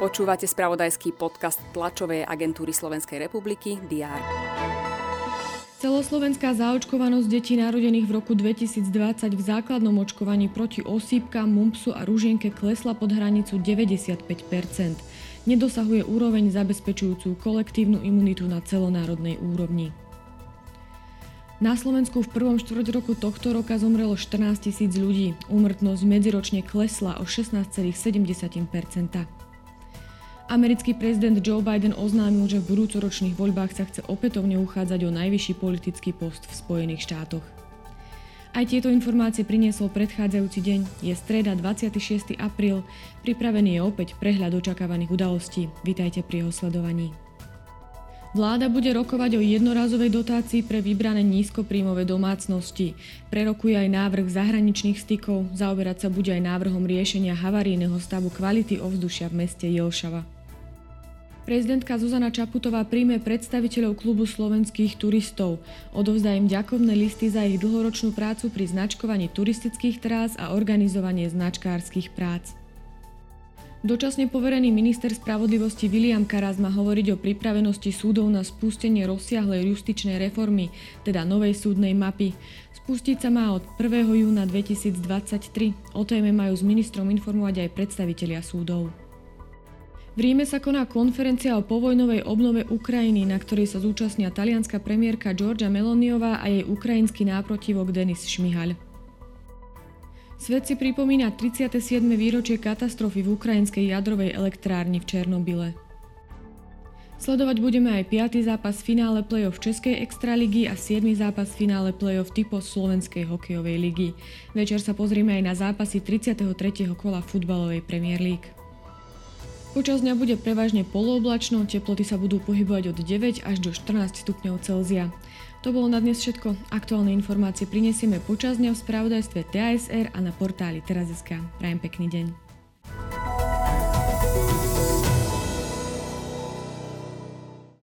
Počúvate spravodajský podcast tlačovej agentúry Slovenskej republiky DR. Celoslovenská zaočkovanosť detí narodených v roku 2020 v základnom očkovaní proti osýpkam, mumpsu a ružienke klesla pod hranicu 95% Nedosahuje úroveň zabezpečujúcu kolektívnu imunitu na celonárodnej úrovni. Na Slovensku v prvom štvrť roku tohto roka zomrelo 14 tisíc ľudí. Úmrtnosť medziročne klesla o 16,7% Americký prezident Joe Biden oznámil, že v budúcoročných voľbách sa chce opätovne uchádzať o najvyšší politický post v Spojených štátoch. Aj tieto informácie priniesol predchádzajúci deň. Je streda 26. apríl. Pripravený je opäť prehľad očakávaných udalostí. Vítajte pri jeho sledovaní. Vláda bude rokovať o jednorázovej dotácii pre vybrané nízkopríjmové domácnosti. Prerokuje aj návrh zahraničných stykov, zaoberať sa bude aj návrhom riešenia havarijného stavu kvality ovzdušia v meste Jelšava. Prezidentka Zuzana Čaputová príjme predstaviteľov klubu slovenských turistov. Odovzdá im ďakovné listy za ich dlhoročnú prácu pri značkovaní turistických trás a organizovanie značkárskych prác. Dočasne poverený minister spravodlivosti William Karas má hovoriť o pripravenosti súdov na spustenie rozsiahlej justičnej reformy, teda novej súdnej mapy. Spustiť sa má od 1. júna 2023. O téme majú s ministrom informovať aj predstavitelia súdov. V Ríme sa koná konferencia o povojnovej obnove Ukrajiny, na ktorej sa zúčastnia talianská premiérka Georgia Meloniová a jej ukrajinský náprotivok Denis Šmihaľ. Svet si pripomína 37. výročie katastrofy v ukrajinskej jadrovej elektrárni v Černobyle. Sledovať budeme aj 5. zápas finále play-off Českej extraligy a 7. zápas finále play-off typo Slovenskej hokejovej ligy. Večer sa pozrieme aj na zápasy 33. kola futbalovej Premier League. Počas dňa bude prevažne polooblačno, teploty sa budú pohybovať od 9 až do 14 stupňov Celzia. To bolo na dnes všetko. Aktuálne informácie prinesieme počas dňa v spravodajstve TASR a na portáli teraz.sk. Prajem pekný deň.